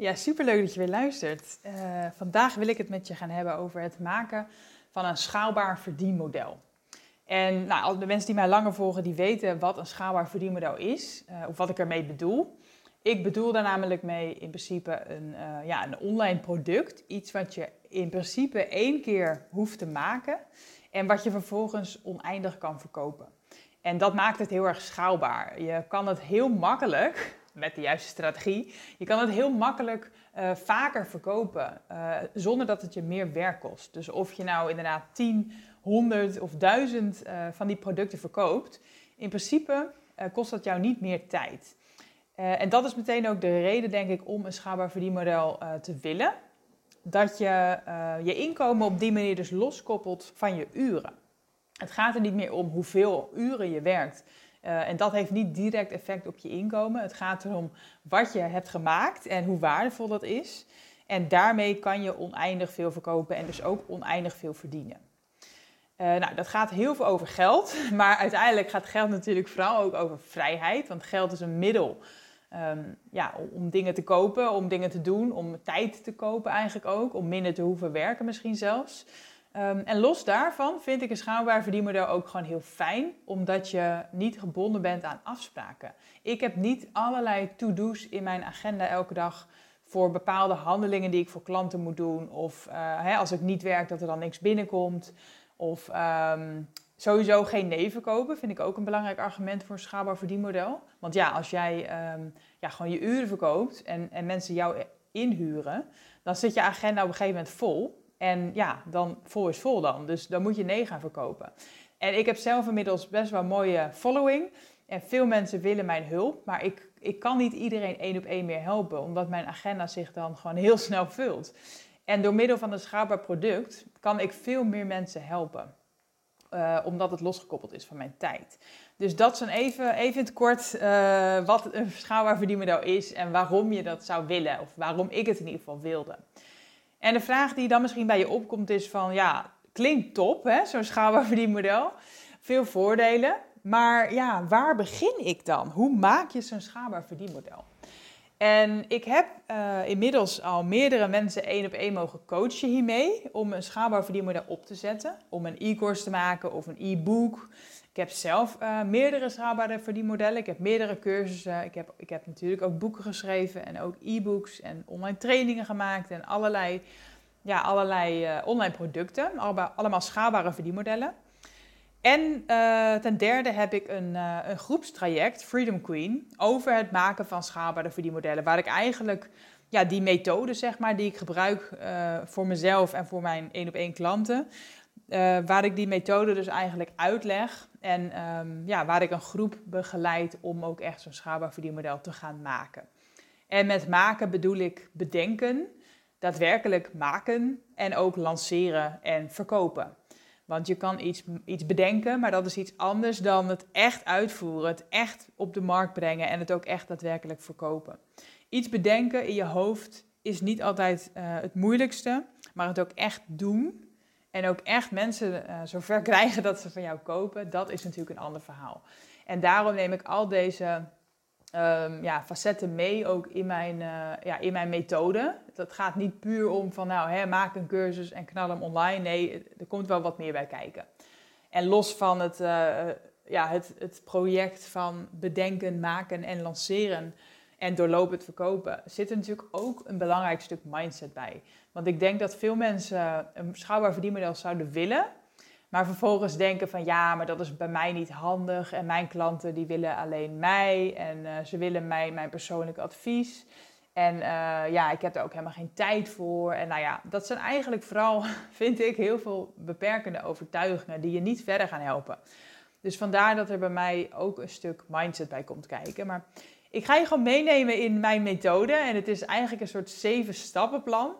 Ja, superleuk dat je weer luistert. Uh, vandaag wil ik het met je gaan hebben over het maken van een schaalbaar verdienmodel. En nou, de mensen die mij langer volgen, die weten wat een schaalbaar verdienmodel is, uh, of wat ik ermee bedoel. Ik bedoel daar namelijk mee in principe een, uh, ja, een online product. Iets wat je in principe één keer hoeft te maken en wat je vervolgens oneindig kan verkopen. En dat maakt het heel erg schaalbaar. Je kan het heel makkelijk, met de juiste strategie, je kan het heel makkelijk uh, vaker verkopen uh, zonder dat het je meer werk kost. Dus of je nou inderdaad 10, 100 of 1000 uh, van die producten verkoopt, in principe kost dat jou niet meer tijd. en dat is meteen ook de reden, denk ik, om een schaalbaar verdienmodel te willen. Dat je je inkomen op die manier dus loskoppelt van je uren. Het gaat er niet meer om hoeveel uren je werkt. Uh, en dat heeft niet direct effect op je inkomen. Het gaat erom wat je hebt gemaakt en hoe waardevol dat is. En daarmee kan je oneindig veel verkopen en dus ook oneindig veel verdienen. Uh, nou, dat gaat heel veel over geld, maar uiteindelijk gaat geld natuurlijk vooral ook over vrijheid. Want geld is een middel um, ja, om dingen te kopen, om dingen te doen, om tijd te kopen eigenlijk ook, om minder te hoeven werken misschien zelfs. Um, en los daarvan vind ik een schaalbaar verdienmodel ook gewoon heel fijn, omdat je niet gebonden bent aan afspraken. Ik heb niet allerlei to-do's in mijn agenda elke dag voor bepaalde handelingen die ik voor klanten moet doen. Of uh, hè, als ik niet werk, dat er dan niks binnenkomt. Of um, sowieso geen nee verkopen, vind ik ook een belangrijk argument voor een schaalbaar verdienmodel. Want ja, als jij um, ja, gewoon je uren verkoopt en, en mensen jou inhuren, dan zit je agenda op een gegeven moment vol. En ja, dan vol is vol dan. Dus dan moet je nee gaan verkopen. En ik heb zelf inmiddels best wel een mooie following. En veel mensen willen mijn hulp. Maar ik, ik kan niet iedereen één op één meer helpen. Omdat mijn agenda zich dan gewoon heel snel vult. En door middel van een schaalbaar product kan ik veel meer mensen helpen. Uh, omdat het losgekoppeld is van mijn tijd. Dus dat is even, even in het kort uh, wat een schaalbaar verdienmodel is en waarom je dat zou willen. Of waarom ik het in ieder geval wilde. En de vraag die dan misschien bij je opkomt is van, ja, klinkt top, hè, zo'n schaalbaar verdienmodel. Veel voordelen. Maar ja, waar begin ik dan? Hoe maak je zo'n schaalbaar verdienmodel? En ik heb uh, inmiddels al meerdere mensen één op één mogen coachen hiermee om een schaalbaar verdienmodel op te zetten. Om een e-course te maken of een e-book. Ik heb zelf uh, meerdere schaalbare verdienmodellen. Ik heb meerdere cursussen. Ik heb, ik heb natuurlijk ook boeken geschreven en ook e-books en online trainingen gemaakt en allerlei, ja, allerlei uh, online producten. Allemaal, schaalbare verdienmodellen. En uh, ten derde heb ik een, een groepstraject, Freedom Queen, over het maken van schaalbare verdienmodellen. Waar ik eigenlijk ja, die methode, zeg maar, die ik gebruik voor mezelf en voor mijn één op één klanten, uh, waar ik die methode dus eigenlijk uitleg en um, ja, waar ik een groep begeleid om ook echt zo'n schaalbaar verdienmodel te gaan maken. En met maken bedoel ik bedenken, daadwerkelijk maken en ook lanceren en verkopen. Want je kan iets, iets bedenken, maar dat is iets anders dan het echt uitvoeren, het echt op de markt brengen en het ook echt daadwerkelijk verkopen. Iets bedenken in je hoofd is niet altijd uh, het moeilijkste, maar het ook echt doen en ook echt mensen uh, zover krijgen dat ze van jou kopen, dat is natuurlijk een ander verhaal. En daarom neem ik al deze um, ja, facetten mee ook in mijn, uh, ja, in mijn methode. Dat gaat niet puur om van nou, hè, maak een cursus en knal hem online. Nee, er komt wel wat meer bij kijken. En los van het, uh, ja, het, het project van bedenken, maken en lanceren en doorlopend verkopen, zit er natuurlijk ook een belangrijk stuk mindset bij. Want ik denk dat veel mensen een schaalbaar verdienmodel zouden willen, maar vervolgens denken van ja, maar dat is bij mij niet handig en mijn klanten die willen alleen mij en uh, ze willen mij mijn persoonlijke advies. En uh, ja, ik heb er ook helemaal geen tijd voor. En nou ja, dat zijn eigenlijk vooral, vind ik, heel veel beperkende overtuigingen die je niet verder gaan helpen. Dus vandaar dat er bij mij ook een stuk mindset bij komt kijken. Maar Ik ga je gewoon meenemen in mijn methode en het is eigenlijk een soort zeven stappenplan.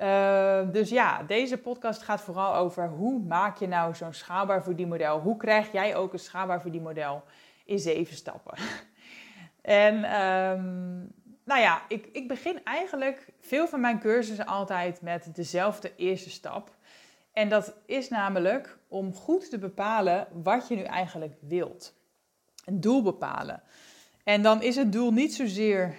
Uh, dus ja, deze podcast gaat vooral over hoe maak je nou zo'n schaalbaar verdienmodel? Hoe krijg jij ook een schaalbaar verdienmodel in zeven stappen? en um, nou ja, ik, ik begin eigenlijk veel van mijn cursussen altijd met dezelfde eerste stap. En dat is namelijk om goed te bepalen wat je nu eigenlijk wilt. Een doel bepalen. En dan is het doel niet zozeer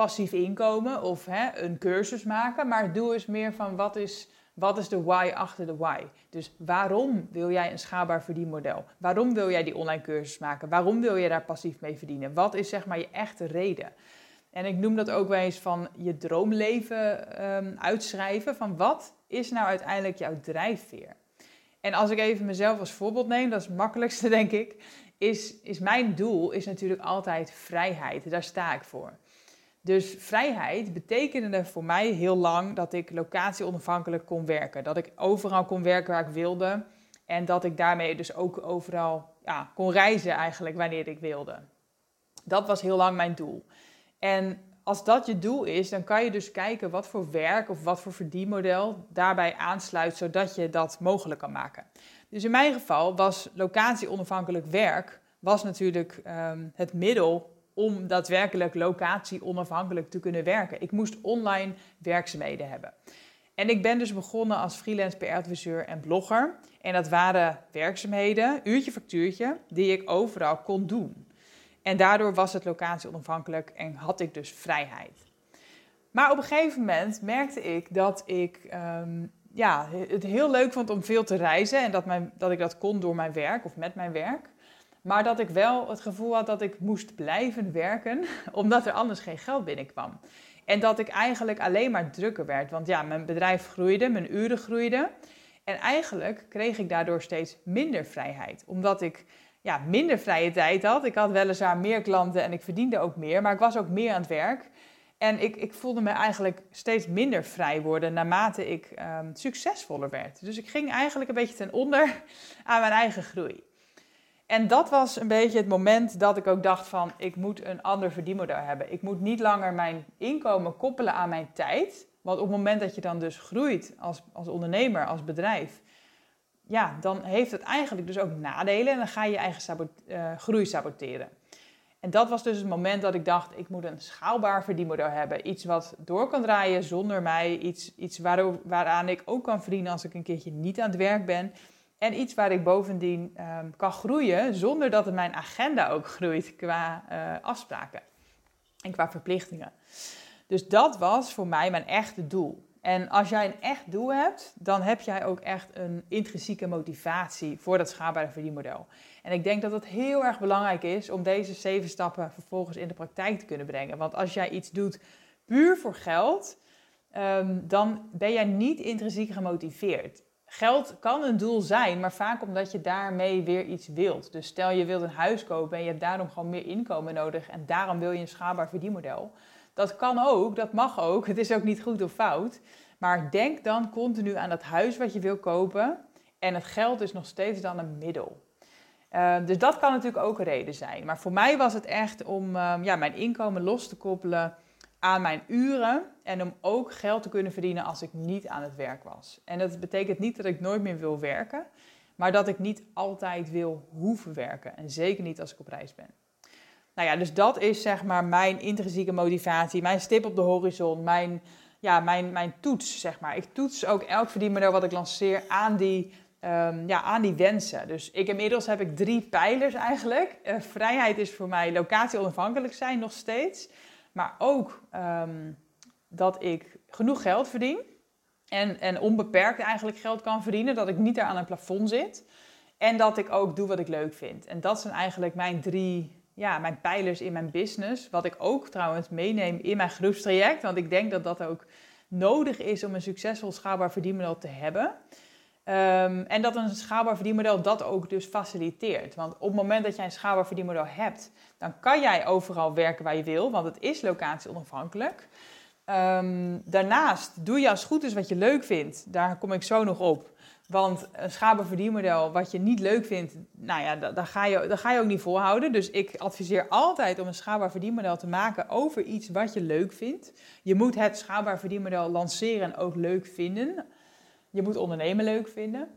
passief inkomen of hè, een cursus maken, maar het doel is meer van wat is, wat is de why achter de why. Dus waarom wil jij een schaalbaar verdienmodel? Waarom wil jij die online cursus maken? Waarom wil je daar passief mee verdienen? Wat is zeg maar je echte reden? En ik noem dat ook wel eens van je droomleven um, uitschrijven. Van wat is nou uiteindelijk jouw drijfveer? En als ik even mezelf als voorbeeld neem, dat is het makkelijkste denk ik, is, is mijn doel is natuurlijk altijd vrijheid. Daar sta ik voor. Dus vrijheid betekende voor mij heel lang dat ik locatie onafhankelijk kon werken. Dat ik overal kon werken waar ik wilde. En dat ik daarmee dus ook overal ja, kon reizen eigenlijk wanneer ik wilde. Dat was heel lang mijn doel. En als dat je doel is, dan kan je dus kijken wat voor werk of wat voor verdienmodel daarbij aansluit, zodat je dat mogelijk kan maken. Dus in mijn geval was locatie onafhankelijk werk was natuurlijk um, het middel om daadwerkelijk locatie onafhankelijk te kunnen werken. Ik moest online werkzaamheden hebben. En ik ben dus begonnen als freelance PR-adviseur en blogger. En dat waren werkzaamheden, uurtje factuurtje, die ik overal kon doen. En daardoor was het locatie onafhankelijk en had ik dus vrijheid. Maar op een gegeven moment merkte ik dat ik ehm, ja, het heel leuk vond om veel te reizen en dat, mijn, dat ik dat kon door mijn werk of met mijn werk. Maar dat ik wel het gevoel had dat ik moest blijven werken, omdat er anders geen geld binnenkwam. En dat ik eigenlijk alleen maar drukker werd. Want ja, mijn bedrijf groeide, mijn uren groeiden. En eigenlijk kreeg ik daardoor steeds minder vrijheid. Omdat ik ja, minder vrije tijd had. Ik had weliswaar meer klanten en ik verdiende ook meer, maar ik was ook meer aan het werk. En ik, ik voelde me eigenlijk steeds minder vrij worden naarmate ik um, succesvoller werd. Dus ik ging eigenlijk een beetje ten onder aan mijn eigen groei. En dat was een beetje het moment dat ik ook dacht van, ik moet een ander verdienmodel hebben. Ik moet niet langer mijn inkomen koppelen aan mijn tijd. Want op het moment dat je dan dus groeit als, als ondernemer, als bedrijf, ja, dan heeft het eigenlijk dus ook nadelen en dan ga je je eigen uh, groei saboteren. En dat was dus het moment dat ik dacht, ik moet een schaalbaar verdienmodel hebben. Iets wat door kan draaien zonder mij. Iets, iets waaraan ik ook kan verdienen als ik een keertje niet aan het werk ben. En iets waar ik bovendien um, kan groeien zonder dat het mijn agenda ook groeit qua uh, afspraken en qua verplichtingen. Dus dat was voor mij mijn echte doel. En als jij een echt doel hebt, dan heb jij ook echt een intrinsieke motivatie voor dat schaalbare verdienmodel. En ik denk dat het heel erg belangrijk is om deze zeven stappen vervolgens in de praktijk te kunnen brengen. Want als jij iets doet puur voor geld, um, dan ben jij niet intrinsiek gemotiveerd. Geld kan een doel zijn, maar vaak omdat je daarmee weer iets wilt. Dus stel je wilt een huis kopen en je hebt daarom gewoon meer inkomen nodig en daarom wil je een schaalbaar verdienmodel dat kan ook, dat mag ook. Het is ook niet goed of fout. Maar denk dan continu aan dat huis wat je wil kopen. En het geld is nog steeds dan een middel. Uh, dus dat kan natuurlijk ook een reden zijn. Maar voor mij was het echt om uh, ja, mijn inkomen los te koppelen aan mijn uren. En om ook geld te kunnen verdienen als ik niet aan het werk was. En dat betekent niet dat ik nooit meer wil werken. Maar dat ik niet altijd wil hoeven werken. En zeker niet als ik op reis ben. Nou ja, dus dat is zeg maar mijn intrinsieke motivatie, mijn stip op de horizon, mijn, ja, mijn, mijn toets, zeg maar. Ik toets ook elk verdienmodel wat ik lanceer aan die, um, ja, aan die wensen. Dus ik, inmiddels heb ik drie pijlers eigenlijk. Uh, vrijheid is voor mij locatie onafhankelijk zijn nog steeds. Maar ook um, dat ik genoeg geld verdien. En, en onbeperkt eigenlijk geld kan verdienen. Dat ik niet daar aan een plafond zit. En dat ik ook doe wat ik leuk vind. En dat zijn eigenlijk mijn drie ja, mijn pijlers in mijn business. Wat ik ook trouwens meeneem in mijn groepstraject. Want ik denk dat dat ook nodig is om een succesvol schaalbaar verdienmodel te hebben. Um, en dat een schaalbaar verdienmodel dat ook dus faciliteert. Want op het moment dat jij een schaalbaar verdienmodel hebt, dan kan jij overal werken waar je wil, want het is locatie onafhankelijk. Um, daarnaast doe je als goed is wat je leuk vindt. Daar kom ik zo nog op. Want een schaalbaar verdienmodel wat je niet leuk vindt, nou ja, dat, ga je, dat ga je ook niet volhouden. Dus ik adviseer altijd om een schaalbaar verdienmodel te maken over iets wat je leuk vindt. Je moet het schaalbaar verdienmodel lanceren en ook leuk vinden. Je moet ondernemen leuk vinden.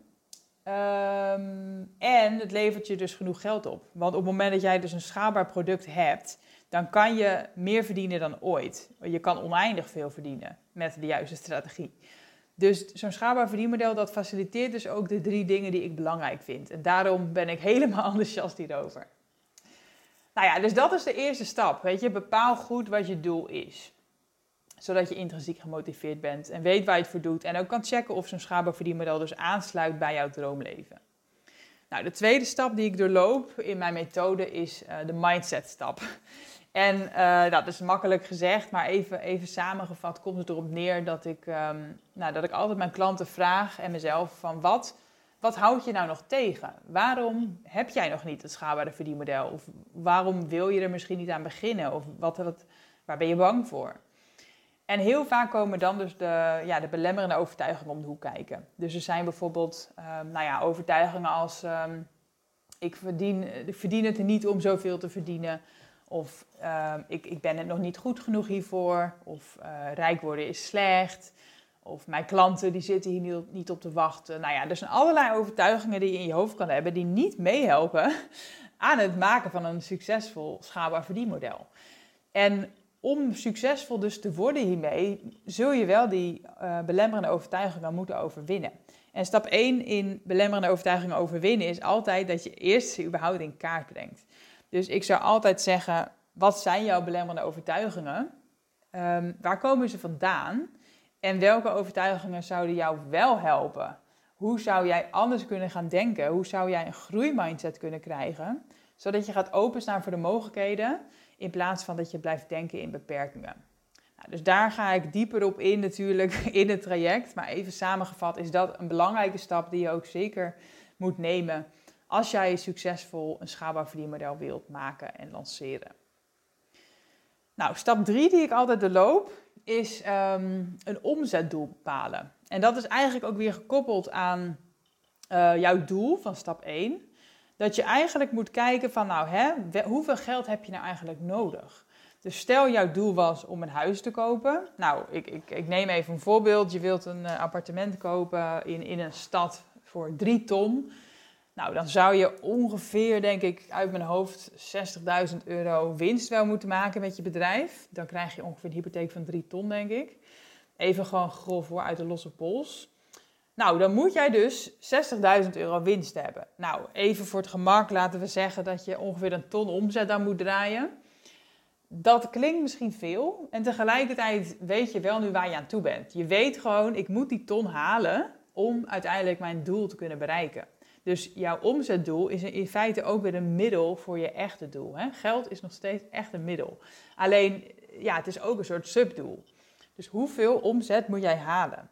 Ehm, en het levert je dus genoeg geld op. Want op het moment dat jij dus een schaalbaar product hebt, dan kan je meer verdienen dan ooit. Je kan oneindig veel verdienen met de juiste strategie. Dus zo'n schaalbaar verdienmodel, dat faciliteert dus ook de drie dingen die ik belangrijk vind. En daarom ben ik helemaal enthousiast hierover. Nou ja, dus dat is de eerste stap. Weet je, bepaal goed wat je doel is. Zodat je intrinsiek gemotiveerd bent en weet waar je het voor doet. En ook kan checken of zo'n schaalbaar verdienmodel dus aansluit bij jouw droomleven. Nou, de tweede stap die ik doorloop in mijn methode is uh, de mindset stap. En uh, dat is makkelijk gezegd, maar even, even samengevat komt het erop neer dat ik, um, nou, dat ik altijd mijn klanten vraag en mezelf van wat, wat houd je nou nog tegen? Waarom heb jij nog niet het schaalbare verdienmodel? Of waarom wil je er misschien niet aan beginnen? Of wat, wat, waar ben je bang voor? En heel vaak komen dan dus de, ja, de belemmerende overtuigingen om de hoek kijken. Dus er zijn bijvoorbeeld um, nou ja, overtuigingen als um, ik, verdien, ik verdien het er niet om zoveel te verdienen. Of uh, ik, ik ben het nog niet goed genoeg hiervoor. Of uh, rijk worden is slecht. Of mijn klanten die zitten hier niet, op te wachten. Nou ja, er zijn allerlei overtuigingen die je in je hoofd kan hebben die niet meehelpen aan het maken van een succesvol schaalbaar verdienmodel. En om succesvol dus te worden hiermee, zul je wel die uh, belemmerende overtuigingen moeten overwinnen. En stap 1 in belemmerende overtuigingen overwinnen is altijd dat je eerst ze überhaupt in kaart brengt. Dus ik zou altijd zeggen, wat zijn jouw belemmerende overtuigingen? Um, waar komen ze vandaan? En welke overtuigingen zouden jou wel helpen? Hoe zou jij anders kunnen gaan denken? Hoe zou jij een groeimindset kunnen krijgen? Zodat je gaat openstaan voor de mogelijkheden in plaats van dat je blijft denken in beperkingen. Nou, dus daar ga ik dieper op in natuurlijk in het traject. Maar even samengevat is dat een belangrijke stap die je ook zeker moet nemen als jij succesvol een schaalbaar verdienmodel wilt maken en lanceren. Nou, stap 3 die ik altijd doorloop is um, een omzetdoel bepalen. En dat is eigenlijk ook weer gekoppeld aan uh, jouw doel van stap 1. Dat je eigenlijk moet kijken van, nou, hè, hoeveel geld heb je nou eigenlijk nodig? Dus stel jouw doel was om een huis te kopen. Nou, ik, ik, ik neem even een voorbeeld. Je wilt een uh, appartement kopen in, in een stad voor 3 ton. Nou, dan zou je ongeveer, denk ik, uit mijn hoofd 60.000 euro winst wel moeten maken met je bedrijf. Dan krijg je ongeveer een hypotheek van 3 ton, denk ik. Even gewoon grof voor uit de losse pols. Nou, dan moet jij dus 60.000 euro winst hebben. Nou, even voor het gemak laten we zeggen dat je ongeveer een ton omzet dan moet draaien. Dat klinkt misschien veel. En tegelijkertijd weet je wel nu waar je aan toe bent. Je weet gewoon, ik moet die ton halen om uiteindelijk mijn doel te kunnen bereiken. Dus jouw omzetdoel is in feite ook weer een middel voor je echte doel. Hè? Geld is nog steeds echt een middel. Alleen, ja, het is ook een soort subdoel. Dus hoeveel omzet moet jij halen?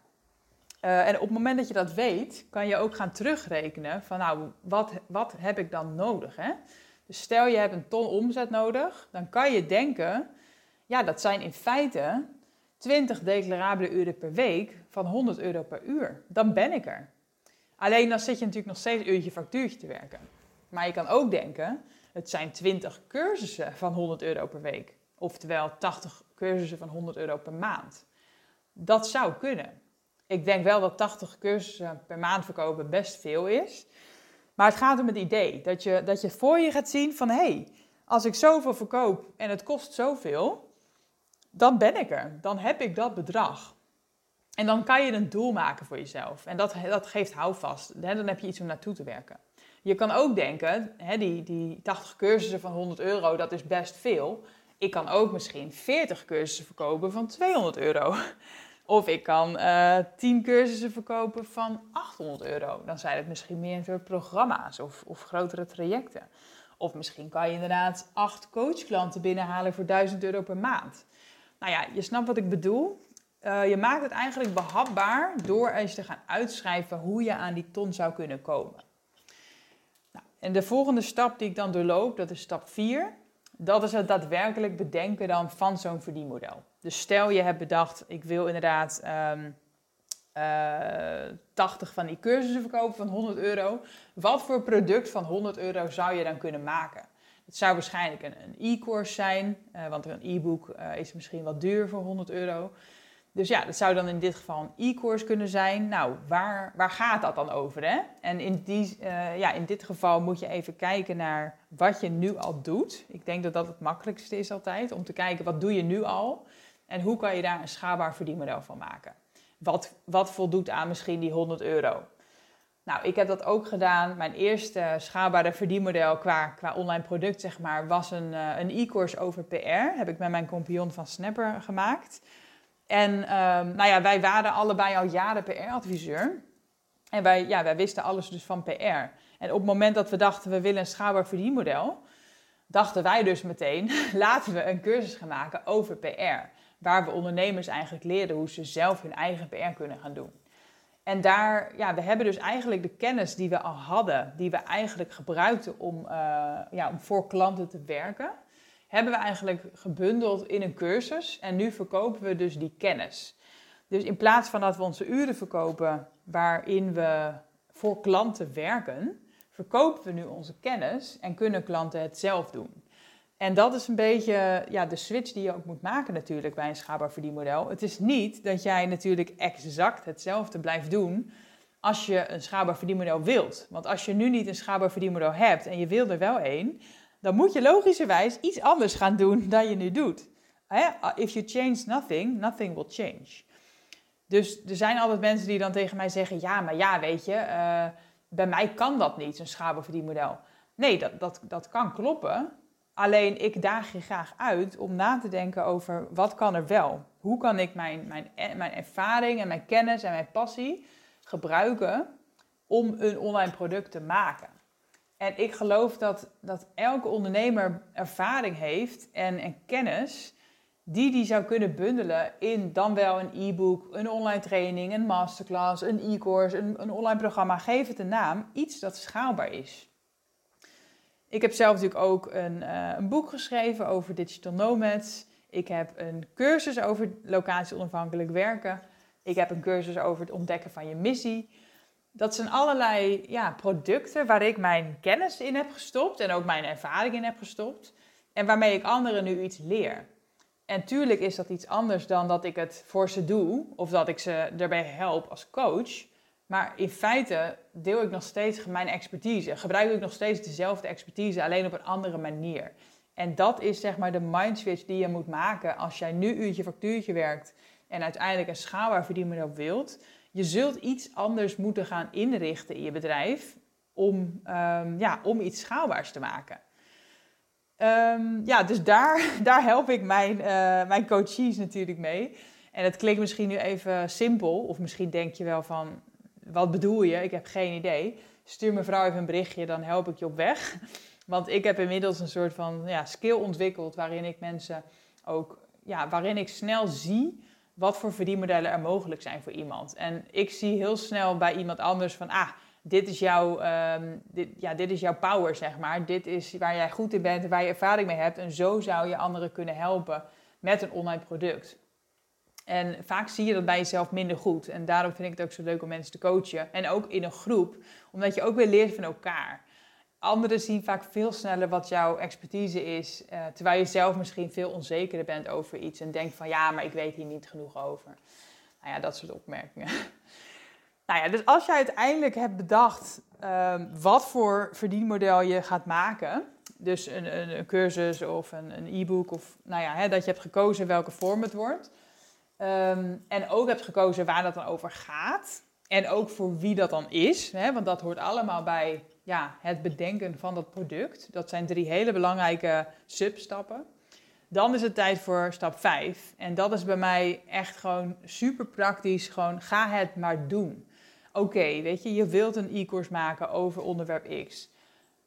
Uh, en op het moment dat je dat weet, kan je ook gaan terugrekenen van nou, wat, wat heb ik dan nodig? Hè? Dus stel je hebt een ton omzet nodig, dan kan je denken, ja, dat zijn in feite 20 declarabele uren per week van 100 euro per uur. Dan ben ik er. Alleen dan zit je natuurlijk nog steeds uurtje factuurtje te werken. Maar je kan ook denken, het zijn 20 cursussen van 100 euro per week. Oftewel 80 cursussen van 100 euro per maand. Dat zou kunnen. Ik denk wel dat 80 cursussen per maand verkopen best veel is. Maar het gaat om het idee dat je, dat je voor je gaat zien van... hé, hey, als ik zoveel verkoop en het kost zoveel, dan ben ik er. Dan heb ik dat bedrag. En dan kan je een doel maken voor jezelf. En dat, dat geeft houvast. Dan heb je iets om naartoe te werken. Je kan ook denken, hè, die, die 80 cursussen van 100 euro, dat is best veel. Ik kan ook misschien 40 cursussen verkopen van 200 euro. Of ik kan uh, eh, 10 cursussen verkopen van 800 euro. Dan zijn het misschien meer soort programma's of, of grotere trajecten. Of misschien kan je inderdaad 8 coachklanten binnenhalen voor 1000 euro per maand. Nou ja, je snapt wat ik bedoel. Uh, je maakt het eigenlijk behapbaar door eens te gaan uitschrijven hoe je aan die ton zou kunnen komen. Nou, en de volgende stap die ik dan doorloop, dat is stap 4. Dat is het daadwerkelijk bedenken dan van zo'n verdienmodel. Dus stel je hebt bedacht, ik wil inderdaad um, 80 van die cursussen verkopen van 100 euro. Wat voor product van 100 euro zou je dan kunnen maken? Het zou waarschijnlijk een e-course zijn, want een e-book is misschien wat duur voor 100 euro. Dus ja, dat zou dan in dit geval een e-course kunnen zijn. Nou, waar, waar gaat dat dan over? Hè? En in, die, uh, ja, in dit geval moet je even kijken naar wat je nu al doet. Ik denk dat dat het makkelijkste is altijd. Om te kijken, wat doe je nu al? En hoe kan je daar een schaalbaar verdienmodel van maken? Wat, wat voldoet aan misschien die 100 euro? Nou, ik heb dat ook gedaan. Mijn eerste schaalbare verdienmodel qua, qua online product, zeg maar, was een, uh, een e-course over PR. Heb ik met mijn compagnon van Snapper gemaakt. En um, nou ja, wij waren allebei al jaren PR-adviseur. En wij, ja, wij wisten alles dus van PR. En op het moment dat we dachten, we willen een schaalbaar verdienmodel, dachten wij dus meteen, laten we een cursus gaan maken over PR. Waar we ondernemers eigenlijk leren hoe ze zelf hun eigen PR kunnen gaan doen. En daar, ja, we hebben dus eigenlijk de kennis die we al hadden, die we eigenlijk gebruikten om, uh, ja, om voor klanten te werken, hebben we eigenlijk gebundeld in een cursus. En nu verkopen we dus die kennis. Dus in plaats van dat we onze uren verkopen waarin we voor klanten werken, verkopen we nu onze kennis en kunnen klanten het zelf doen. En dat is een beetje ja, de switch die je ook moet maken natuurlijk bij een schaalbaar verdienmodel. Het is niet dat jij natuurlijk exact hetzelfde blijft doen als je een schaalbaar verdienmodel wilt. Want als je nu niet een schaalbaar verdienmodel hebt en je wil er wel een, dan moet je logischerwijs iets anders gaan doen dan je nu doet. If you change nothing, nothing will change. Dus er zijn altijd mensen die dan tegen mij zeggen: Ja, maar ja, weet je, uh, bij mij kan dat niet, zo'n schabenverdienmodel. Nee, dat, dat, dat kan kloppen. Alleen ik daag je graag uit om na te denken over wat kan er wel. Hoe kan ik mijn, mijn, mijn ervaring en mijn kennis en mijn passie gebruiken om een online product te maken. En ik geloof dat, dat elke ondernemer ervaring heeft en, en kennis die die zou kunnen bundelen in dan wel een e-book, een online training, een masterclass, een e-course, een, een online programma. Geef het een naam, iets dat schaalbaar is. Ik heb zelf natuurlijk ook een, uh, een boek geschreven over digital nomads. Ik heb een cursus over locatie onafhankelijk werken. Ik heb een cursus over het ontdekken van je missie dat zijn allerlei ja, producten waar ik mijn kennis in heb gestopt en ook mijn ervaring in heb gestopt. En waarmee ik anderen nu iets leer. En tuurlijk is dat iets anders dan dat ik het voor ze doe of dat ik ze daarbij help als coach. Maar in feite deel ik nog steeds mijn expertise. Gebruik ik nog steeds dezelfde expertise, alleen op een andere manier. En dat is zeg maar de mindswitch die je moet maken als jij nu uurtje factuurtje werkt en uiteindelijk een schaalbaar verdienmodel wilt je zult iets anders moeten gaan inrichten in je bedrijf om, um, ja, om iets schaalbaars te maken. Um, ja, dus daar, daar help ik mijn, uh, mijn coaches natuurlijk mee. En het klinkt misschien nu even simpel, of misschien denk je wel van, wat bedoel je? Ik heb geen idee. Stuur mevrouw even een berichtje, dan help ik je op weg. Want ik heb inmiddels een soort van ja, skill ontwikkeld waarin ik mensen ook, ja, waarin ik snel zie wat voor verdienmodellen er mogelijk zijn voor iemand. En ik zie heel snel bij iemand anders van, ah, dit is jouw, um, dit, ja, dit is jouw power, zeg maar. Dit is waar jij goed in bent, waar je ervaring mee hebt. En zo zou je anderen kunnen helpen met een online product. En vaak zie je dat bij jezelf minder goed. En daarom vind ik het ook zo leuk om mensen te coachen. En ook in een groep, omdat je ook weer leert van elkaar. Anderen zien vaak veel sneller wat jouw expertise is, uh, terwijl je zelf misschien veel onzekerder bent over iets en denkt van ja, maar ik weet hier niet genoeg over. Nou ja, dat soort opmerkingen. nou ja, dus als je uiteindelijk hebt bedacht uh, wat voor verdienmodel je gaat maken, dus een, een, een cursus of een e-book of nou ja, hè, dat je hebt gekozen welke vorm het wordt. Um, en ook hebt gekozen waar dat dan over gaat. En ook voor wie dat dan is, hè, want dat hoort allemaal bij ja, het bedenken van dat product. Dat zijn drie hele belangrijke substappen. Dan is het tijd voor stap 5. En dat is bij mij echt gewoon super praktisch. Gewoon ga het maar doen. Oké, weet je, je wilt een e-course maken over onderwerp X.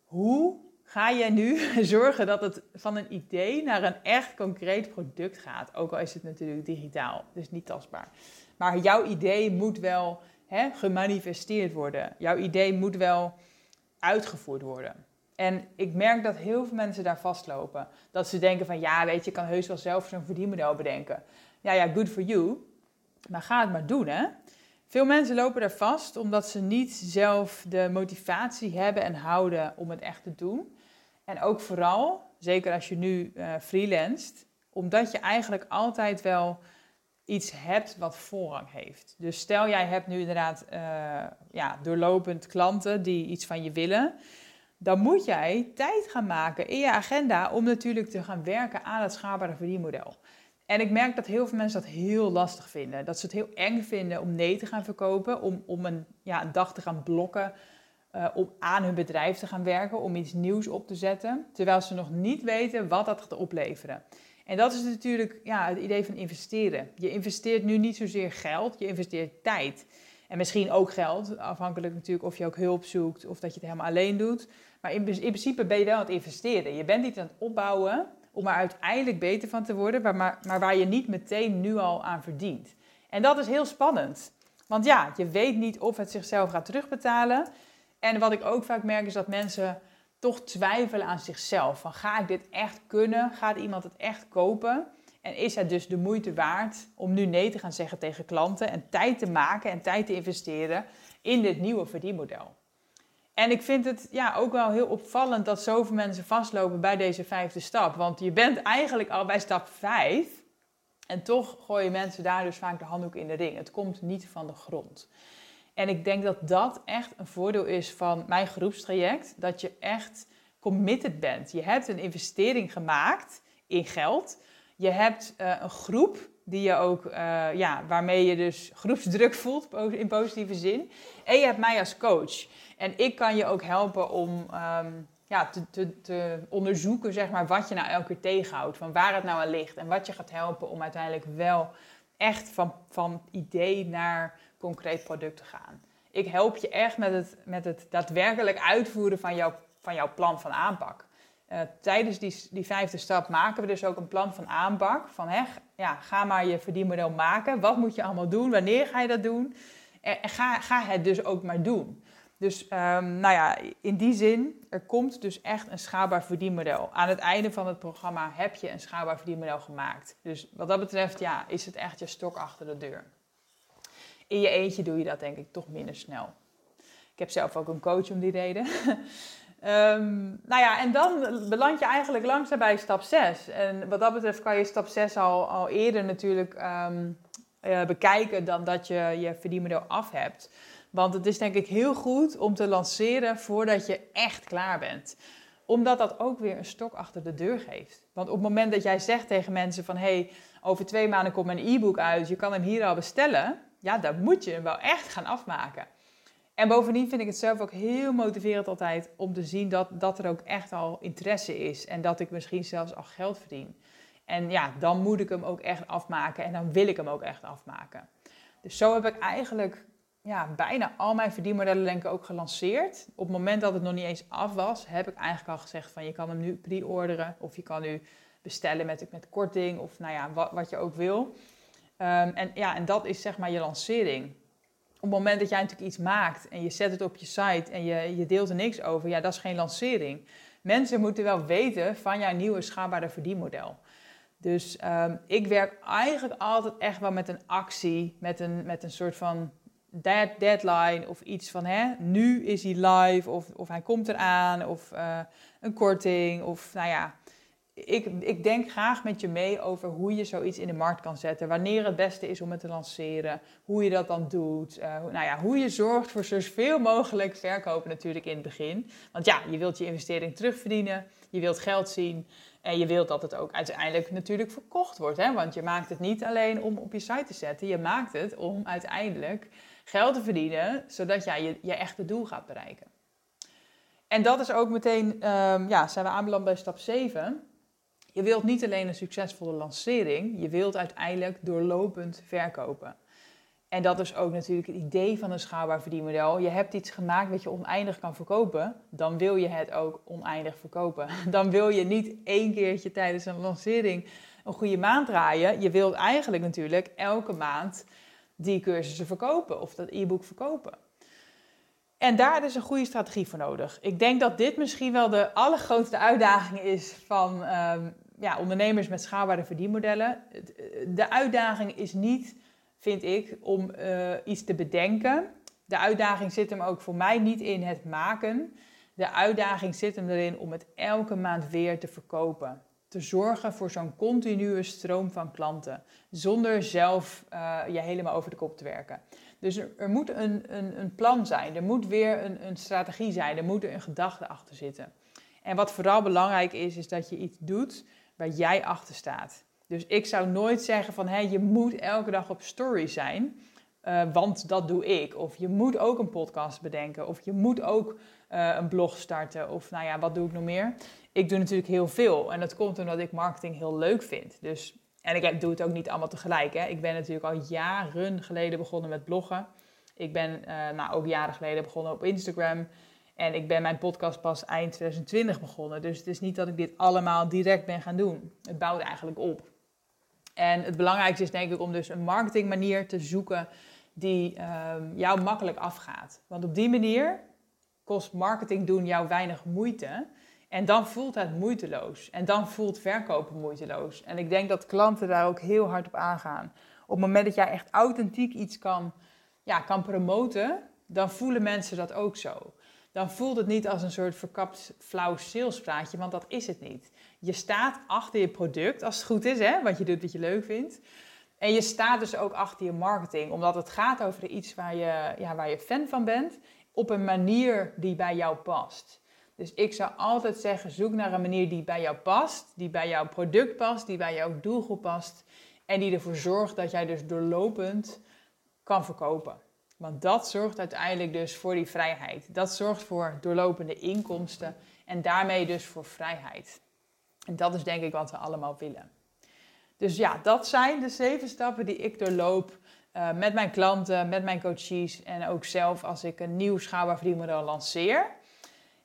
Hoe ga jij nu zorgen dat het van een idee naar een echt concreet product gaat? Ook al is het natuurlijk digitaal, dus niet tastbaar. Maar jouw idee moet wel hè, gemanifesteerd worden. Jouw idee moet wel uitgevoerd worden. En ik merk dat heel veel mensen daar vastlopen. Dat ze denken van ja, weet je, kan heus wel zelf zo'n verdienmodel bedenken. Ja, ja, good for you. Maar ga het maar doen, hè. Veel mensen lopen daar vast omdat ze niet zelf de motivatie hebben en houden om het echt te doen. En ook vooral, zeker als je nu uh, freelanced, omdat je eigenlijk altijd wel iets hebt wat voorrang heeft. Dus stel jij hebt nu inderdaad uh, ja, doorlopend klanten die iets van je willen, dan moet jij tijd gaan maken in je agenda om natuurlijk te gaan werken aan het schaalbare verdienmodel. En ik merk dat heel veel mensen dat heel lastig vinden. Dat ze het heel eng vinden om nee te gaan verkopen, om, om een, ja, een dag te gaan blokken, uh, om aan hun bedrijf te gaan werken, om iets nieuws op te zetten, terwijl ze nog niet weten wat dat gaat opleveren. En dat is natuurlijk ja, het idee van investeren. Je investeert nu niet zozeer geld, je investeert tijd. En misschien ook geld, afhankelijk natuurlijk of je ook hulp zoekt of dat je het helemaal alleen doet. Maar in, in principe ben je wel aan het investeren. Je bent niet aan het opbouwen om er uiteindelijk beter van te worden, maar, maar, maar waar je niet meteen nu al aan verdient. En dat is heel spannend. Want ja, je weet niet of het zichzelf gaat terugbetalen. En wat ik ook vaak merk is dat mensen toch twijfelen aan zichzelf. Van ga ik dit echt kunnen? Gaat iemand het echt kopen? En is het dus de moeite waard om nu nee te gaan zeggen tegen klanten en tijd te maken en tijd te investeren in dit nieuwe verdienmodel? En ik vind het ja, ook wel heel opvallend dat zoveel mensen vastlopen bij deze vijfde stap. Want je bent eigenlijk al bij stap vijf. En toch gooien mensen daar dus vaak de handdoek in de ring. Het komt niet van de grond. En ik denk dat dat echt een voordeel is van mijn groepstraject. Dat je echt committed bent. Je hebt een investering gemaakt in geld. Je hebt uh, een groep die je ook, uh, ja, waarmee je dus groepsdruk voelt in positieve zin. En je hebt mij als coach. En ik kan je ook helpen om um, ja, te, te, te, onderzoeken zeg maar, wat je nou elke keer tegenhoudt. Van waar het nou aan ligt. En wat je gaat helpen om uiteindelijk wel echt van, van idee naar concreet product te gaan. Ik help je echt met het, met het daadwerkelijk uitvoeren van, jouw van jouw plan van aanpak. Uh, tijdens die, die vijfde stap maken we dus ook een plan van aanpak. Van hè, ja, ga maar je verdienmodel maken. Wat moet je allemaal doen? Wanneer ga je dat doen? En, en ga, ga het dus ook maar doen. Dus um, nou ja, in die zin, er komt dus echt een schaalbaar verdienmodel. Aan het einde van het programma heb je een schaalbaar verdienmodel gemaakt. Dus wat dat betreft, ja, is het echt je stok achter de deur. In je eentje doe je dat denk ik toch minder snel. Ik heb zelf ook een coach om die reden. um, nou ja, en dan beland je eigenlijk langzaam bij stap 6. En wat dat betreft kan je stap 6 al, al eerder natuurlijk um, uh, bekijken dan dat je je verdienmodel af hebt. Want het is denk ik heel goed om te lanceren voordat je echt klaar bent. Omdat dat ook weer een stok achter de deur geeft. Want op het moment dat jij zegt tegen mensen van... hé, hey, over twee maanden komt mijn e-book uit, je kan hem hier al bestellen... ja, dan moet je hem wel echt gaan afmaken. En bovendien vind ik het zelf ook heel motiverend altijd om te zien dat, dat er ook echt al interesse is. En dat ik misschien zelfs al geld verdien. En ja, dan moet ik hem ook echt afmaken en dan wil ik hem ook echt afmaken. Dus zo heb ik eigenlijk ja, bijna al mijn verdienmodellen denk ik ook gelanceerd. Op het moment dat het nog niet eens af was, heb ik eigenlijk al gezegd van je kan hem nu pre-orderen of je kan nu bestellen met, met korting of nou ja, wat, wat je ook wil. Um, en ja, en dat is zeg maar je lancering. Op het moment dat jij natuurlijk iets maakt en je zet het op je site en je, je deelt er niks over, ja, dat is geen lancering. Mensen moeten wel weten van jouw nieuwe schaalbare verdienmodel. Dus um, ik werk eigenlijk altijd echt wel met een actie, met een, met een soort van dead, deadline of iets van hè, nu is hij live of, of hij komt eraan of uh, een korting of nou ja. Ik, ik denk graag met je mee over hoe je zoiets in de markt kan zetten. Wanneer het beste is om het te lanceren. Hoe je dat dan doet. Uh, nou ja, hoe je zorgt voor zoveel mogelijk verkopen natuurlijk in het begin. Want ja, je wilt je investering terugverdienen. Je wilt geld zien. En je wilt dat het ook uiteindelijk natuurlijk verkocht wordt. Hè? Want je maakt het niet alleen om op je site te zetten. Je maakt het om uiteindelijk geld te verdienen, zodat jij je, je echte doel gaat bereiken. En dat is ook meteen, um, ja, zijn we aanbeland bij stap 7. Je wilt niet alleen een succesvolle lancering, je wilt uiteindelijk doorlopend verkopen. En dat is ook natuurlijk het idee van een schaalbaar verdienmodel. Je hebt iets gemaakt wat je oneindig kan verkopen, dan wil je het ook oneindig verkopen. Dan wil je niet één keertje tijdens een lancering een goede maand draaien. Je wilt eigenlijk natuurlijk elke maand die cursussen verkopen of dat e-book verkopen. En daar is een goede strategie voor nodig. Ik denk dat dit misschien wel de allergrootste uitdaging is van um, ja, ondernemers met schaalbare verdienmodellen. De uitdaging is niet vind ik, om uh, iets te bedenken. De uitdaging zit hem ook voor mij niet in het maken. De uitdaging zit hem erin om het elke maand weer te verkopen. Te zorgen voor zo'n continue stroom van klanten. Zonder zelf uh, je helemaal over de kop te werken. Dus er, er moet een, een, een, plan zijn. Er moet weer een, een strategie zijn. Er moet een gedachte achter zitten. En wat vooral belangrijk is, is dat je iets doet waar jij achter staat. Dus ik zou nooit zeggen van hé, je moet elke dag op story zijn, uh, want dat doe ik. Of je moet ook een podcast bedenken, of je moet ook uh, een blog starten, of nou ja, wat doe ik nog meer? Ik doe natuurlijk heel veel en dat komt omdat ik marketing heel leuk vind. Dus, en ik doe het ook niet allemaal tegelijk. Hè. Ik ben natuurlijk al jaren geleden begonnen met bloggen. Ik ben uh, nou, ook jaren geleden begonnen op Instagram. En ik ben mijn podcast pas eind 2020 begonnen. Dus het is niet dat ik dit allemaal direct ben gaan doen. Het bouwt eigenlijk op. En het belangrijkste is denk ik om dus een marketingmanier te zoeken die um, jou makkelijk afgaat. Want op die manier kost marketing doen jou weinig moeite. En dan voelt het moeiteloos. En dan voelt verkopen moeiteloos. En ik denk dat klanten daar ook heel hard op aangaan. Op het moment dat jij echt authentiek iets kan, ja, kan promoten, dan voelen mensen dat ook zo dan voelt het niet als een soort verkapt flauw salespraatje, want dat is het niet. Je staat achter je product, als het goed is, hè, wat je doet wat je leuk vindt. En je staat dus ook achter je marketing, omdat het gaat over iets waar je, ja, waar je fan van bent, op een manier die bij jou past. Dus ik zou altijd zeggen, zoek naar een manier die bij jou past, die bij jouw product past, die bij jouw doelgroep past en die ervoor zorgt dat jij dus doorlopend kan verkopen. Want dat zorgt uiteindelijk dus voor die vrijheid. Dat zorgt voor doorlopende inkomsten en daarmee dus voor vrijheid. En dat is denk ik wat we allemaal willen. Dus ja, dat zijn de zeven stappen die ik doorloop uh, met mijn klanten, met mijn coaches en ook zelf als ik een nieuw schaalbaar verdienmodel lanceer.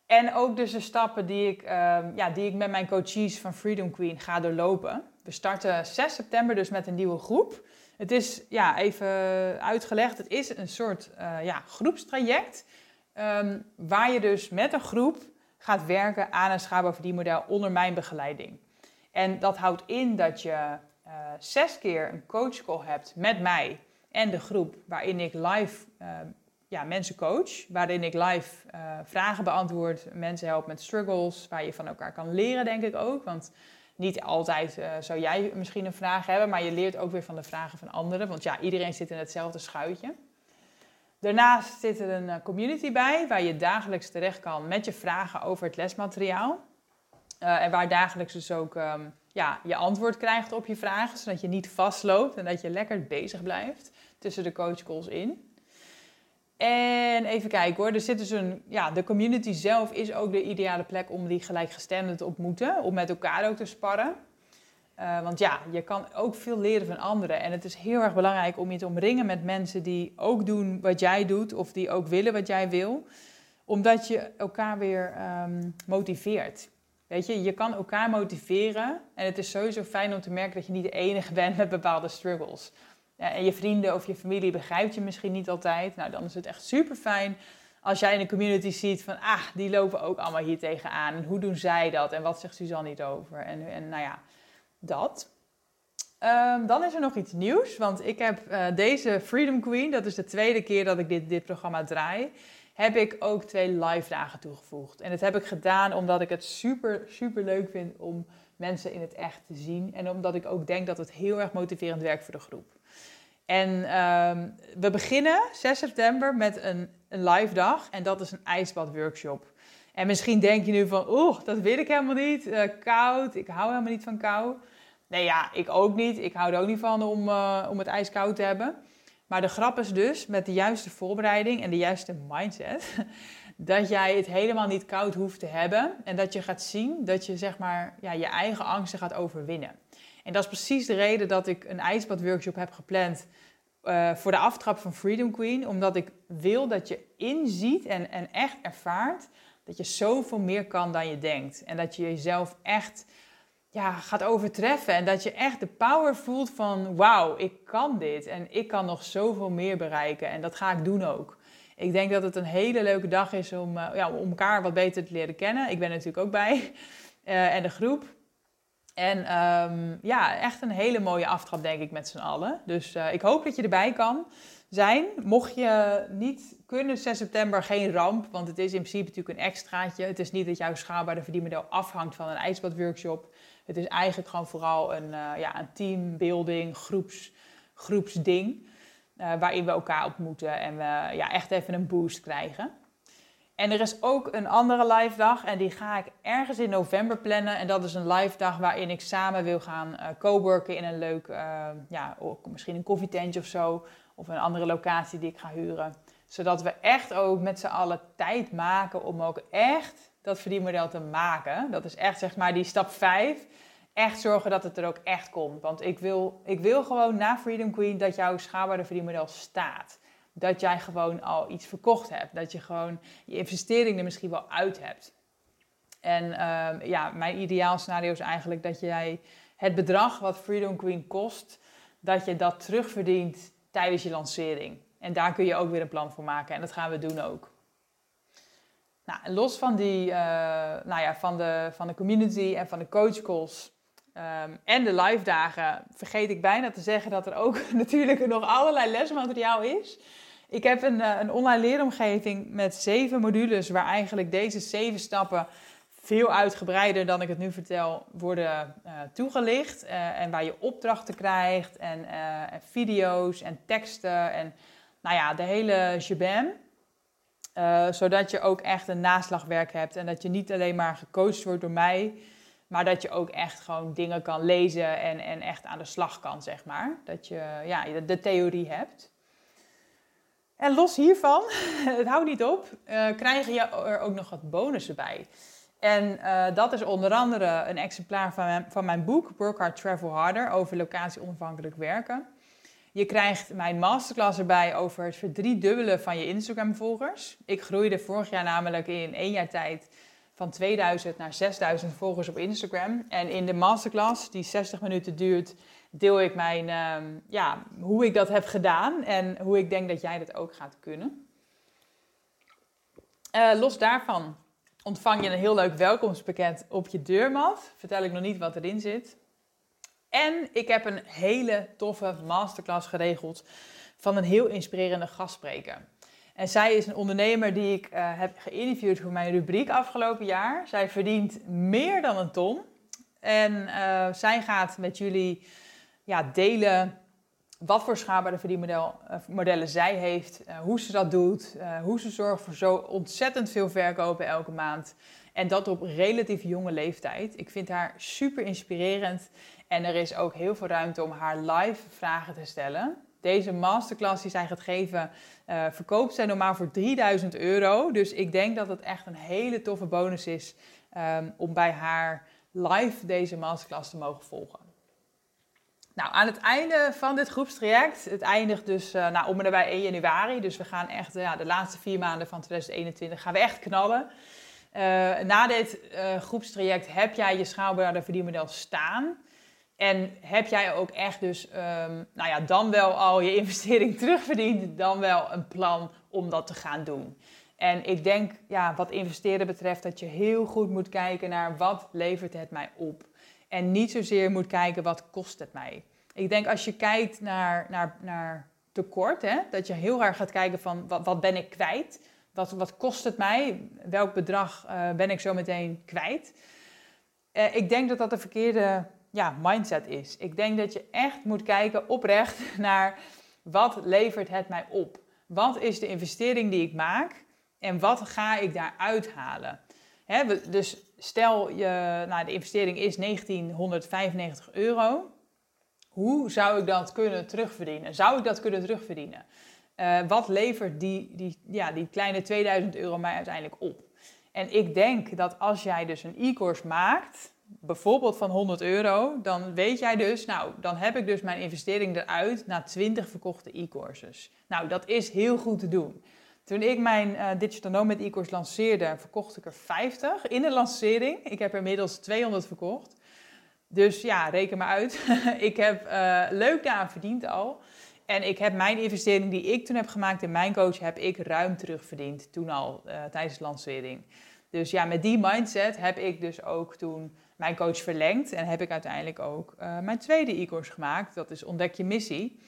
En ook dus de stappen die ik, uh, ja, die ik met mijn coaches van Freedom Queen ga doorlopen. We starten 6 september dus met een nieuwe groep. Het is, ja, even uitgelegd, het is een soort uh, ja, groepstraject. Um, waar je dus met een groep gaat werken aan een schaalbaar verdienmodel onder mijn begeleiding. En dat houdt in dat je uh, zes keer een coachcall hebt met mij en de groep, waarin ik live uh, ja, mensen coach, waarin ik live vragen beantwoord, mensen help met struggles, waar je van elkaar kan leren, denk ik ook. Want niet altijd uh, zou jij misschien een vraag hebben, maar je leert ook weer van de vragen van anderen. Want ja, iedereen zit in hetzelfde schuitje. Daarnaast zit er een eh, community bij waar je dagelijks terecht kan met je vragen over het lesmateriaal. Uh, en waar dagelijks dus ook um, ja, je antwoord krijgt op je vragen, zodat je niet vastloopt en dat je lekker bezig blijft tussen de coachcalls in. En even kijken hoor, er dus ja, de community zelf is ook de ideale plek om die gelijkgestemden te ontmoeten, om met elkaar ook te sparren. Uh, want ja, je kan ook veel leren van anderen. En het is heel erg belangrijk om je te omringen met mensen die ook doen wat jij doet, of die ook willen wat jij wil, omdat je elkaar weer um, motiveert. Weet je, je kan elkaar motiveren en het is sowieso fijn om te merken dat je niet de enige bent met bepaalde struggles. Ja, en je vrienden of je familie begrijpt je misschien niet altijd. Nou, dan is het echt super fijn als jij in de community ziet van, ah, die lopen ook allemaal hier tegenaan. En hoe doen zij dat? En wat zegt Suzanne niet over? En, en nou ja, dat. Um, dan is er nog iets nieuws, want ik heb uh, deze Freedom Queen, dat is de tweede keer dat ik dit, dit programma draai, heb ik ook twee live dagen toegevoegd. En dat heb ik gedaan omdat ik het super, super leuk vind om mensen in het echt te zien. En omdat ik ook denk dat het heel erg motiverend werkt voor de groep. En um, we beginnen 6 september met een, een live dag en dat is een ijsbadworkshop. En misschien denk je nu van, oeh, dat wil ik helemaal niet. Uh, koud, ik hou helemaal niet van kou. Nee ja, ik ook niet. Ik hou er ook niet van om, uh, om het ijs koud te hebben. Maar de grap is dus, met de juiste voorbereiding en de juiste mindset, dat jij het helemaal niet koud hoeft te hebben. En dat je gaat zien dat je zeg maar ja, je eigen angsten gaat overwinnen. En dat is precies de reden dat ik een ijsbadworkshop heb gepland uh, voor de aftrap van Freedom Queen. Omdat ik wil dat je inziet en, en echt ervaart dat je zoveel meer kan dan je denkt. En dat je jezelf echt ja, gaat overtreffen. En dat je echt de power voelt van wauw, ik kan dit. En ik kan nog zoveel meer bereiken. En dat ga ik doen ook. Ik denk dat het een hele leuke dag is om, uh, ja, om elkaar wat beter te leren kennen. Ik ben natuurlijk ook bij. Uh, en de groep. En ehm, ja, echt een hele mooie aftrap, denk ik, met z'n allen. Dus uh, ik hoop dat je erbij kan zijn. Mocht je niet kunnen 6 september, geen ramp. Want het is in principe natuurlijk een extraatje. Het is niet dat jouw schaalbare verdienmodel afhangt van een ijsbadworkshop. Het is eigenlijk gewoon vooral een, uh, ja, een teambuilding, groeps, groepsding. Uh, waarin we elkaar ontmoeten en we ja, echt even een boost krijgen. En er is ook een andere live dag en die ga ik ergens in november plannen. En dat is een live dag waarin ik samen wil gaan uh, coworken in een leuk, uh, ja, misschien een koffietentje of zo. Of een andere locatie die ik ga huren. Zodat we echt ook met z'n allen tijd maken om ook echt dat verdienmodel te maken. Dat is echt zeg maar die stap 5. Echt zorgen dat het er ook echt komt. Want ik wil, ik wil gewoon na Freedom Queen dat jouw schaalbare verdienmodel staat dat jij gewoon al iets verkocht hebt. Dat je gewoon je investering er misschien wel uit hebt. En uh, ja, mijn ideaal scenario is eigenlijk dat jij het bedrag wat Freedom Queen kost, dat je dat terugverdient tijdens je lancering. En daar kun je ook weer een plan voor maken. En dat gaan we doen ook. Nou, los van, die, uh, nou ja, van, de, van de community en van de coach calls um, en de live dagen, vergeet ik bijna te zeggen dat er ook natuurlijk nog allerlei lesmateriaal is. Ik heb een, eh, een online leeromgeving met zeven modules, waar eigenlijk deze zeven stappen veel uitgebreider dan ik het nu vertel, worden uh, toegelicht. Uh, en waar je opdrachten krijgt en, video's en teksten en nou ja, de hele shebam. zodat je ook echt een naslagwerk hebt en dat je niet alleen maar gecoacht wordt door mij, maar dat je ook echt gewoon dingen kan lezen en, en echt aan de slag kan, zeg maar. Dat je ja, de theorie hebt. En los hiervan, het houdt niet op, uh, krijg je er ook nog wat bonussen bij. En uh, dat is onder andere een exemplaar van mijn, van mijn boek Work Hard, Travel Harder over locatie onafhankelijk werken. Je krijgt mijn masterclass erbij over het verdriedubbelen van je Instagram-volgers. Ik groeide vorig jaar namelijk in één jaar tijd van 2000 naar 6000 volgers op Instagram. En in de masterclass, die 60 minuten duurt, deel ik mijn, ehm, ja, hoe ik dat heb gedaan en hoe ik denk dat jij dat ook gaat kunnen. Uh, los daarvan ontvang je een heel leuk welkomstpakket op je deurmat. Vertel ik nog niet wat erin zit. En ik heb een hele toffe masterclass geregeld van een heel inspirerende gastspreker. En zij is een ondernemer die ik uh, heb geïnterviewd voor mijn rubriek afgelopen jaar. Zij verdient meer dan een ton. En uh, zij gaat met jullie ja, delen wat voor schaalbare verdienmodellen eh, zij heeft, uh, hoe ze dat doet, uh, hoe ze zorgt voor zo ontzettend veel verkopen elke maand. En dat op relatief jonge leeftijd. Ik vind haar super inspirerend en er is ook heel veel ruimte om haar live vragen te stellen. Deze masterclass die zij gaat geven, verkoopt zij normaal voor 3000 euro. Dus ik denk dat het echt een hele toffe bonus is um, om bij haar live deze masterclass te mogen volgen. Nou, aan het einde van dit groepstraject, het eindigt dus uh, nou, om en nabij 1 januari. Dus we gaan echt ja, de laatste vier maanden van 2021 gaan we echt knallen. Uh, na dit groepstraject heb jij je schaalbare verdienmodel staan. En heb jij ook echt dus, um, nou ja, dan wel al je investering terugverdiend, dan wel een plan om dat te gaan doen. En ik denk, ja, wat investeren betreft, dat je heel goed moet kijken naar wat levert het mij op. En niet zozeer moet kijken wat kost het mij. Ik denk als je kijkt naar, naar, naar tekort, hè, dat je heel erg gaat kijken van wat, wat ben ik kwijt? Wat, wat kost het mij? Welk bedrag uh, ben ik zo meteen kwijt? Uh, ik denk dat dat de verkeerde ja, mindset is. Ik denk dat je echt moet kijken oprecht naar wat levert het mij op? Wat is de investering die ik maak en wat ga ik daar uithalen? Hè, dus stel je, nou, de investering is 1995 euro. Hoe zou ik dat kunnen terugverdienen? Zou ik dat kunnen terugverdienen? Uh, wat levert die, die, ja, die kleine 2000 euro mij uiteindelijk op? En ik denk dat als jij dus een e-course maakt, bijvoorbeeld van 100 euro, dan weet jij dus, nou, dan heb ik dus mijn investering eruit na 20 verkochte e-courses. Nou, dat is heel goed te doen. Toen ik mijn uh, Digital Nomad e-course lanceerde, verkocht ik er 50 in de lancering. Ik heb er inmiddels 200 verkocht. Dus ja, reken maar uit. ik heb uh, leuk daaraan verdiend al. En ik heb mijn investering die ik toen heb gemaakt in mijn coach, heb ik ruim terugverdiend toen al uh, tijdens de lancering. Dus ja, met die mindset heb ik dus ook toen mijn coach verlengd. En heb ik uiteindelijk ook uh, mijn tweede e-course gemaakt. Dat is Ontdek je missie.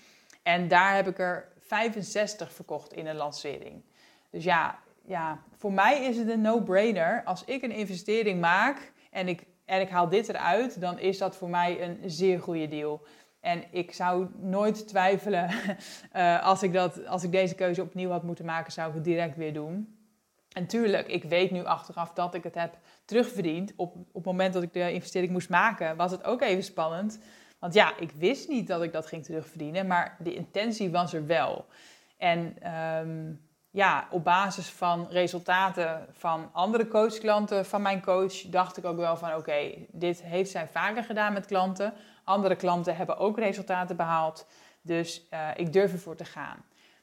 En daar heb ik er 65 verkocht in een lancering. Dus ja, ja voor mij is het een no-brainer. Als ik een investering maak en ik, en ik haal dit eruit, dan is dat voor mij een zeer goede deal. En ik zou nooit twijfelen uh, als, ik dat, als ik deze keuze opnieuw had moeten maken, zou ik het direct weer doen. En tuurlijk, ik weet nu achteraf dat ik het heb terugverdiend. Op, op het moment dat ik de investering moest maken, was het ook even spannend. Want ja, ik wist niet dat ik dat ging terugverdienen, maar de intentie was er wel. En um, ja, op basis van resultaten van andere coachklanten van mijn coach, dacht ik ook wel van oké, dit heeft zij vaker gedaan met klanten. Andere klanten hebben ook resultaten behaald. Dus uh, ik durf ervoor te gaan.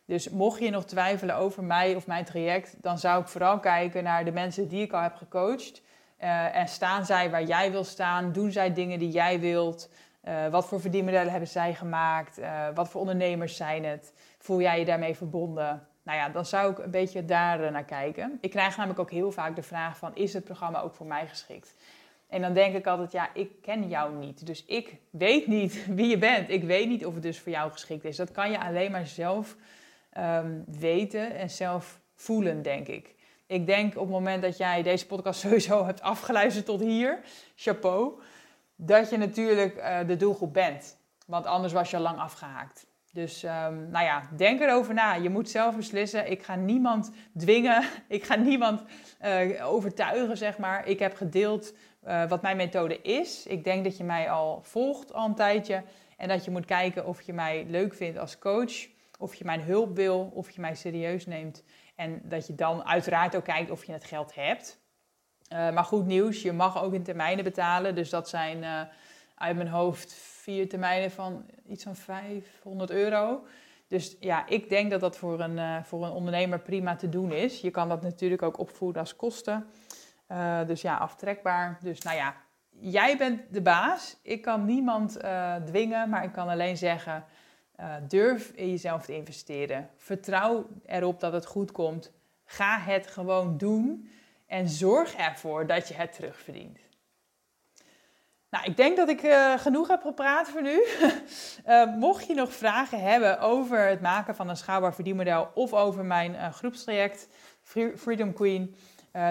Dus mocht je nog twijfelen over mij of mijn traject, dan zou ik vooral kijken naar de mensen die ik al heb gecoacht. Uh, en staan zij waar jij wil staan? Doen zij dingen die jij wilt? Uh, wat voor verdienmodellen hebben zij gemaakt? wat voor ondernemers zijn het? Voel jij je daarmee verbonden? Nou ja, dan zou ik een beetje daar naar kijken. Ik krijg namelijk ook heel vaak de vraag van, is het programma ook voor mij geschikt? En dan denk ik altijd, ja, ik ken jou niet. Dus ik weet niet wie je bent. Ik weet niet of het dus voor jou geschikt is. Dat kan je alleen maar zelf um, weten en zelf voelen, denk ik. Ik denk op het moment dat jij deze podcast sowieso hebt afgeluisterd tot hier, chapeau, dat je natuurlijk uh, de doelgroep bent. Want anders was je al lang afgehaakt. Dus um, nou ja, denk erover na. Je moet zelf beslissen. Ik ga niemand dwingen. Ik ga niemand uh, overtuigen, zeg maar. Ik heb gedeeld uh, wat mijn methode is. Ik denk dat je mij al volgt al een tijdje. En dat je moet kijken of je mij leuk vindt als coach. Of je mijn hulp wil. Of je mij serieus neemt. En dat je dan uiteraard ook kijkt of je het geld hebt. Uh, maar goed nieuws, je mag ook in termijnen betalen. Dus dat zijn uit mijn hoofd vier termijnen van iets van 500 euro. Dus ja, ik denk dat dat voor een, uh, voor een ondernemer prima te doen is. Je kan dat natuurlijk ook opvoeren als kosten. Uh, dus ja, aftrekbaar. Dus nou ja, jij bent de baas. Ik kan niemand uh, dwingen, maar ik kan alleen zeggen: durf in jezelf te investeren. Vertrouw erop dat het goed komt. Ga het gewoon doen en zorg ervoor dat je het terugverdient. Nou, ik denk dat ik uh, genoeg heb gepraat voor nu. uh, mocht je nog vragen hebben over het maken van een schaalbaar verdienmodel of over mijn uh, groepstraject Freedom Queen,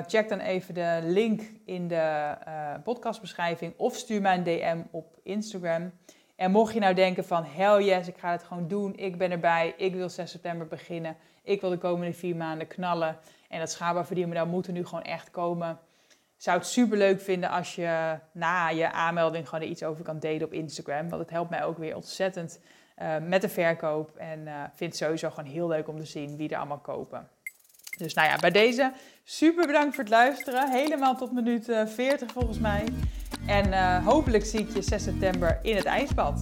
check dan even de link in de podcastbeschrijving of stuur mij een DM op Instagram. En mocht je nou denken van hell yes, ik ga het gewoon doen, ik ben erbij, ik wil 6 september beginnen, ik wil de komende vier maanden knallen en dat schaalbaar verdienmodel moet er nu gewoon echt komen zou het super leuk vinden als je na je aanmelding gewoon er iets over kan delen op Instagram. Want het helpt mij ook weer ontzettend uh, met de verkoop. En uh, vind het sowieso gewoon heel leuk om te zien wie er allemaal kopen. Dus nou ja, bij deze super bedankt voor het luisteren. Helemaal tot minuut uh, 40 volgens mij. En hopelijk zie ik je 6 september in het ijsbad.